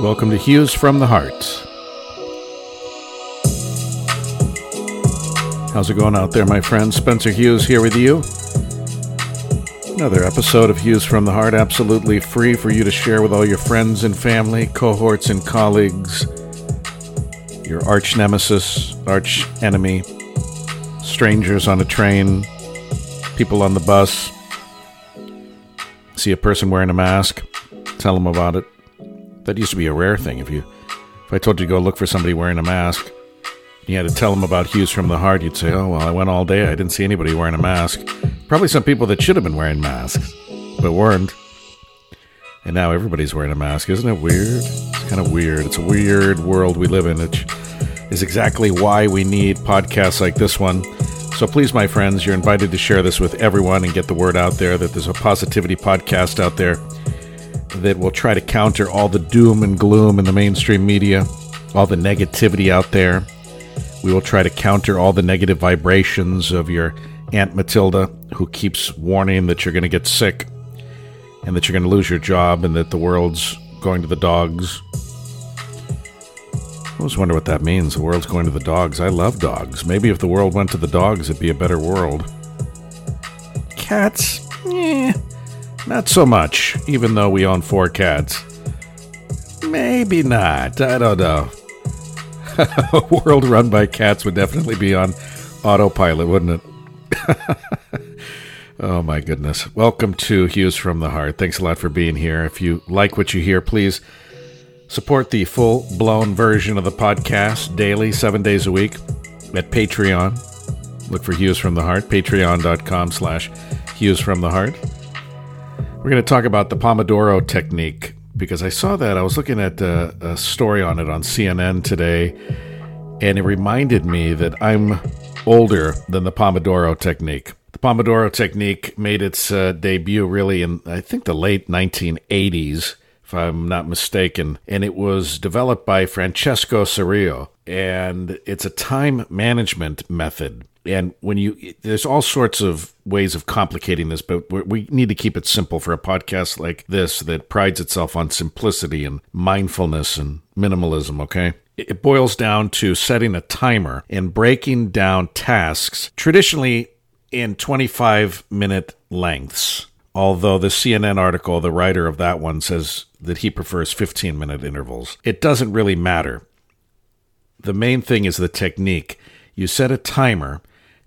Welcome to Hughes from the Heart. How's it going out there, my friends? Spencer Hughes here with you. Another episode of Hughes from the Heart, absolutely free for you to share with all your friends and family, cohorts and colleagues, your arch nemesis, arch enemy, strangers on a train, people on the bus. See a person wearing a mask, tell them about it. That used to be a rare thing. If you, if I told you to go look for somebody wearing a mask, you had to tell them about Hughes from the Heart. You'd say, "Oh well, I went all day. I didn't see anybody wearing a mask. Probably some people that should have been wearing masks, but weren't." And now everybody's wearing a mask. Isn't it weird? It's kind of weird. It's a weird world we live in. It is exactly why we need podcasts like this one. So please, my friends, you're invited to share this with everyone and get the word out there that there's a positivity podcast out there that will try to counter all the doom and gloom in the mainstream media, all the negativity out there. We will try to counter all the negative vibrations of your Aunt Matilda, who keeps warning that you're going to get sick and that you're going to lose your job and that the world's going to the dogs. I always wonder what that means. The world's going to the dogs. I love dogs. Maybe if the world went to the dogs, it'd be a better world. Cats? Eh. Not so much, even though we own four cats. Maybe not. I don't know. a world run by cats would definitely be on autopilot, wouldn't it? oh my goodness. Welcome to Hughes from the Heart. Thanks a lot for being here. If you like what you hear, please support the full blown version of the podcast daily, seven days a week at Patreon. Look for Hughes from the Heart, patreon.com slash Hughes from the Heart. We're going to talk about the Pomodoro technique because I saw that. I was looking at a, a story on it on CNN today, and it reminded me that I'm older than the Pomodoro technique. The Pomodoro technique made its uh, debut really in, I think, the late 1980s, if I'm not mistaken, and it was developed by Francesco Cirillo. And it's a time management method and when you there's all sorts of ways of complicating this but we need to keep it simple for a podcast like this that prides itself on simplicity and mindfulness and minimalism okay? It boils down to setting a timer and breaking down tasks traditionally in 25 minute lengths. Although the CNN article the writer of that one says that he prefers 15 minute intervals. It doesn't really matter. The main thing is the technique. You set a timer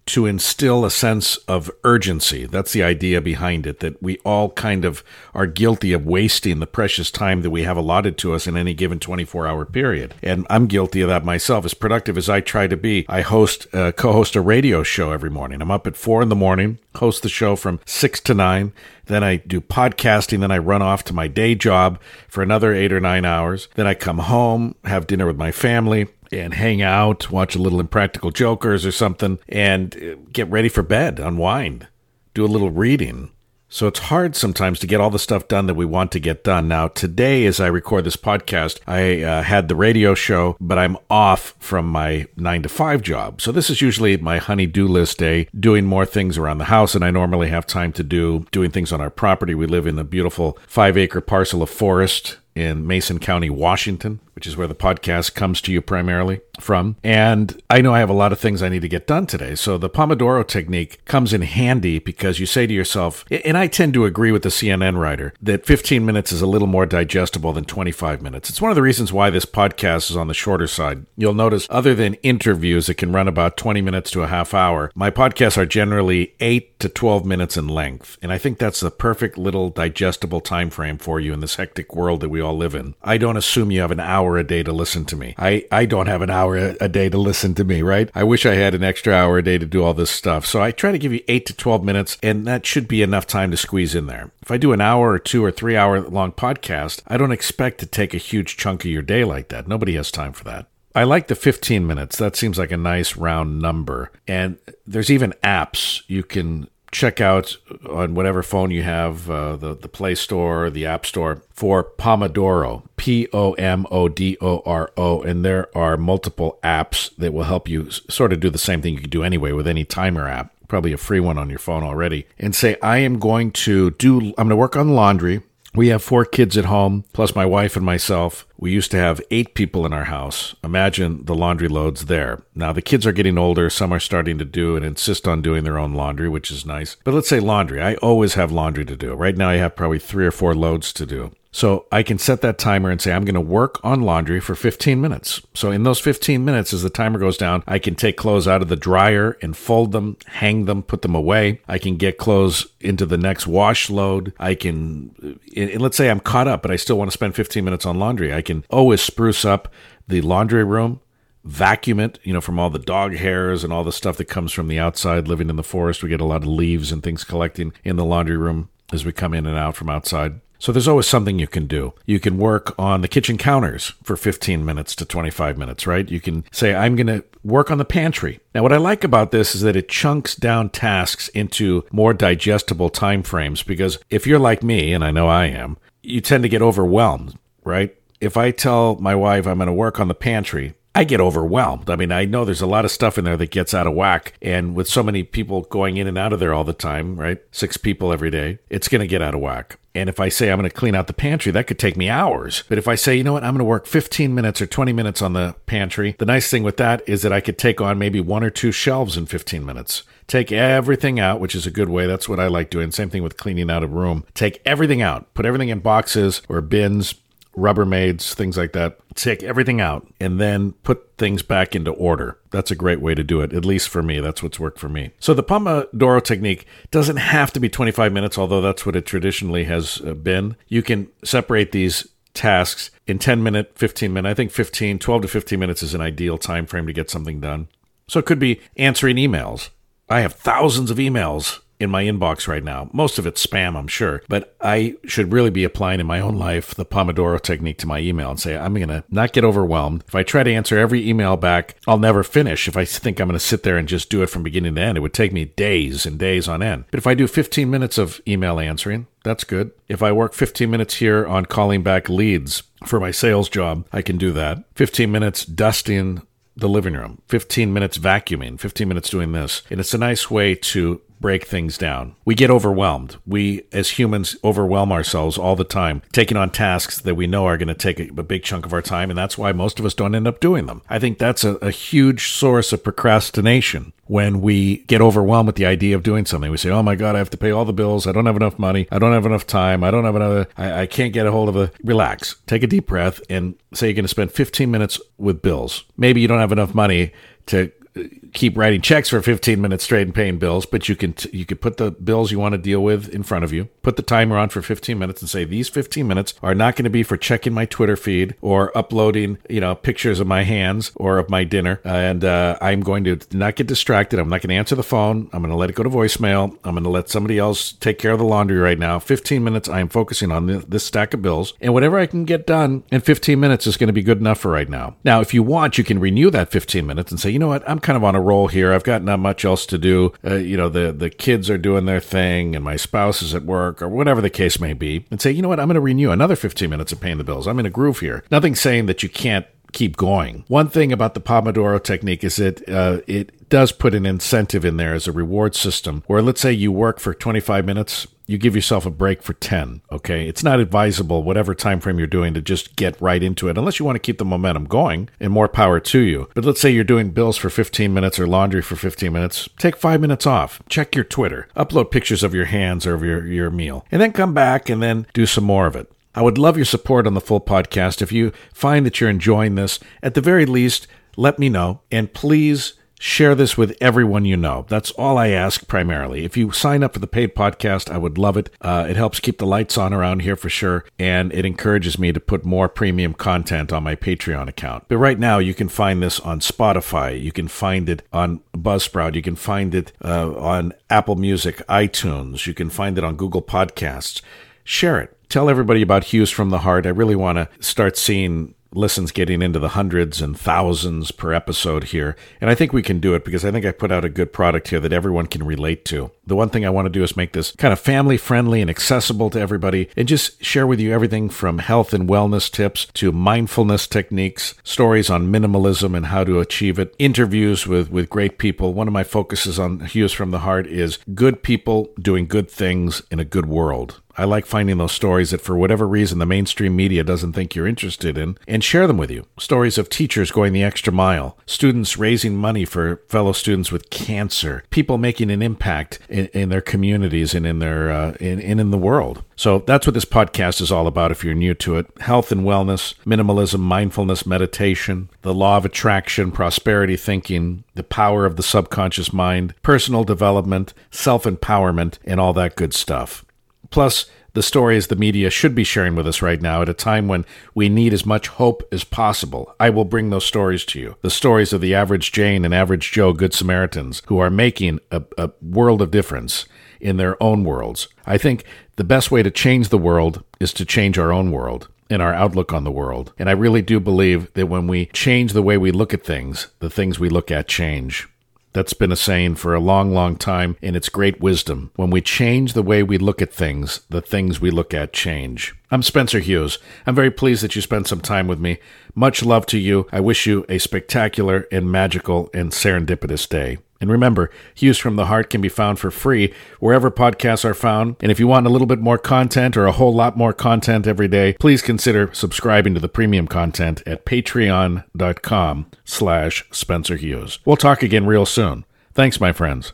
to instill a sense of urgency. That's the idea behind it, that we all kind of are guilty of wasting the precious time that we have allotted to us in any given 24 hour period. And I'm guilty of that myself. As productive as I try to be, I host, uh, co-host a radio show every morning. I'm up at four in the morning, host the show from six to nine. Then I do podcasting. Then I run off to my day job for another eight or nine hours. Then I come home, have dinner with my family and hang out, watch a little Impractical Jokers or something, and uh, get ready for bed, unwind, do a little reading. So it's hard sometimes to get all the stuff done that we want to get done. Now, today, as I record this podcast, I uh, had the radio show, but I'm off from my nine to five job. So this is usually my honey-do list day, doing more things around the house than I normally have time to do, doing things on our property. We live in a beautiful five acre parcel of forest in Mason County, Washington, which is where the podcast comes to you primarily from. And I know I have a lot of things I need to get done today. So the Pomodoro technique comes in handy because you say to yourself, and I tend to agree with the CNN writer, that 15 minutes is a little more digestible than 25 minutes. It's one of the reasons why this podcast is on the shorter side. You'll notice, other than interviews that can run about 20 minutes to a half hour, my podcasts are generally 8 to 12 minutes in length. And I think that's the perfect little digestible time frame for you in this hectic world that we all live in. I don't assume you have an hour a day to listen to me. I, I don't have an hour a day to listen to me, right? I wish I had an extra hour a day to do all this stuff. So I try to give you 8 to 12 minutes, and that should be enough time to squeeze in there. If I do an hour or two or three hour long podcast, I don't expect to take a huge chunk of your day like that. Nobody has time for that. I like the 15 minutes. That seems like a nice round number. And there's even apps you can check out on whatever phone you have, uh, the, the Play Store, the App Store, for Pomodoro, P O M O D O R O. And there are multiple apps that will help you sort of do the same thing you can do anyway with any timer app, probably a free one on your phone already, and say, I am going to do, I'm going to work on laundry We have four kids at home, plus my wife and myself. We used to have eight people in our house. Imagine the laundry loads there. Now, the kids are getting older. Some are starting to do and insist on doing their own laundry, which is nice. But let's say laundry. I always have laundry to do. Right now, I have probably three or four loads to do. So I can set that timer and say, I'm going to work on laundry for 15 minutes. So in those 15 minutes, as the timer goes down, I can take clothes out of the dryer and fold them, hang them, put them away. I can get clothes into the next wash load. I can, and let's say I'm caught up, but I still want to spend 15 minutes on laundry. I can always spruce up the laundry room vacuum it, you know, from all the dog hairs and all the stuff that comes from the outside living in the forest. We get a lot of leaves and things collecting in the laundry room as we come in and out from outside. So there's always something you can do. You can work on the kitchen counters for 15 minutes to 25 minutes, right? You can say, I'm going to work on the pantry. Now, what I like about this is that it chunks down tasks into more digestible time frames because if you're like me, and I know I am, you tend to get overwhelmed, right? If I tell my wife I'm going to work on the pantry, I get overwhelmed. I mean, I know there's a lot of stuff in there that gets out of whack. And with so many people going in and out of there all the time, right? Six people every day, it's going to get out of whack. And if I say I'm going to clean out the pantry, that could take me hours. But if I say, you know what, I'm going to work 15 minutes or 20 minutes on the pantry, the nice thing with that is that I could take on maybe one or two shelves in 15 minutes. Take everything out, which is a good way. That's what I like doing. Same thing with cleaning out a room. Take everything out, put everything in boxes or bins, Rubbermaids, things like that. Take everything out and then put things back into order. That's a great way to do it, at least for me. That's what's worked for me. So the Pomodoro technique doesn't have to be 25 minutes, although that's what it traditionally has uh, been. You can separate these tasks in 10 minute, 15 minute. I think 15, 12 to 15 minutes is an ideal time frame to get something done. So it could be answering emails. I have thousands of emails in my inbox right now. Most of it's spam, I'm sure, but I should really be applying in my own life the Pomodoro technique to my email and say, I'm going to not get overwhelmed. If I try to answer every email back, I'll never finish. If I think I'm going to sit there and just do it from beginning to end, it would take me days and days on end. But if I do 15 minutes of email answering, that's good. If I work 15 minutes here on calling back leads for my sales job, I can do that. 15 minutes dusting the living room, 15 minutes vacuuming, 15 minutes doing this. And it's a nice way to break things down. We get overwhelmed. We, as humans, overwhelm ourselves all the time, taking on tasks that we know are going to take a, a, big chunk of our time, and that's why most of us don't end up doing them. I think that's a, a huge source of procrastination when we get overwhelmed with the idea of doing something. We say, oh my God, I have to pay all the bills. I don't have enough money. I don't have enough time. I don't have another, I, I can't get a hold of a. Relax. Take a deep breath and say you're going to spend 15 minutes with bills. Maybe you don't have enough money to uh, keep writing checks for 15 minutes straight and paying bills, but you can t- you can put the bills you want to deal with in front of you. Put the timer on for 15 minutes and say these 15 minutes are not going to be for checking my Twitter feed or uploading, you know, pictures of my hands or of my dinner. and uh, I'm going to not get distracted. I'm not going to answer the phone. I'm going to let it go to voicemail. I'm going to let somebody else take care of the laundry right now. 15 minutes I am focusing on this, this stack of bills and whatever I can get done in 15 minutes is going to be good enough for right now. Now, if you want, you can renew that 15 minutes and say, "You know what? I'm kind of on a roll here. I've got not much else to do. Uh, you know, the the kids are doing their thing, and my spouse is at work, or whatever the case may be, and say, you know what, I'm going to renew another 15 minutes of paying the bills. I'm in a groove here. Nothing saying that you can't keep going. One thing about the Pomodoro technique is that uh, it does put an incentive in there as a reward system where let's say you work for 25 minutes you give yourself a break for 10 okay? It's not advisable whatever time frame you're doing to just get right into it unless you want to keep the momentum going and more power to you. But let's say you're doing bills for 15 minutes or laundry for 15 minutes take 5 minutes off. Check your twitter. Upload pictures of your hands or of your, your meal. And then come back and then do some more of it. I would love your support on the full podcast. If you find that you're enjoying this, at the very least, let me know. And please Share this with everyone you know. That's all I ask primarily. If you sign up for the paid podcast, I would love it. Uh, it helps keep the lights on around here for sure, and it encourages me to put more premium content on my Patreon account. But right now, you can find this on Spotify. You can find it on Buzzsprout. You can find it uh, on Apple Music, iTunes. You can find it on Google Podcasts. Share it. Tell everybody about Hughes from the Heart. I really want to start seeing listens getting into the hundreds and thousands per episode here. And I think we can do it because I think I put out a good product here that everyone can relate to. The one thing I want to do is make this kind of family friendly and accessible to everybody and just share with you everything from health and wellness tips to mindfulness techniques, stories on minimalism and how to achieve it, interviews with, with great people. One of my focuses on Hughes from the Heart is good people doing good things in a good world. I like finding those stories that, for whatever reason, the mainstream media doesn't think you're interested in and share them with you. Stories of teachers going the extra mile, students raising money for fellow students with cancer, people making an impact in, in their communities and in their uh, in, in in the world. So that's what this podcast is all about. If you're new to it, health and wellness, minimalism, mindfulness, meditation, the law of attraction, prosperity thinking, the power of the subconscious mind, personal development, self empowerment, and all that good stuff. Plus, the stories the media should be sharing with us right now at a time when we need as much hope as possible. I will bring those stories to you. The stories of the average Jane and average Joe Good Samaritans who are making a, a world of difference in their own worlds. I think the best way to change the world is to change our own world and our outlook on the world. And I really do believe that when we change the way we look at things, the things we look at change. That's been a saying for a long, long time, and it's great wisdom. When we change the way we look at things, the things we look at change. I'm Spencer Hughes. I'm very pleased that you spent some time with me. Much love to you. I wish you a spectacular and magical and serendipitous day. And remember, Hughes from the Heart can be found for free wherever podcasts are found. And if you want a little bit more content or a whole lot more content every day, please consider subscribing to the premium content at patreon.com slash Spencer Hughes. We'll talk again real soon. Thanks, my friends.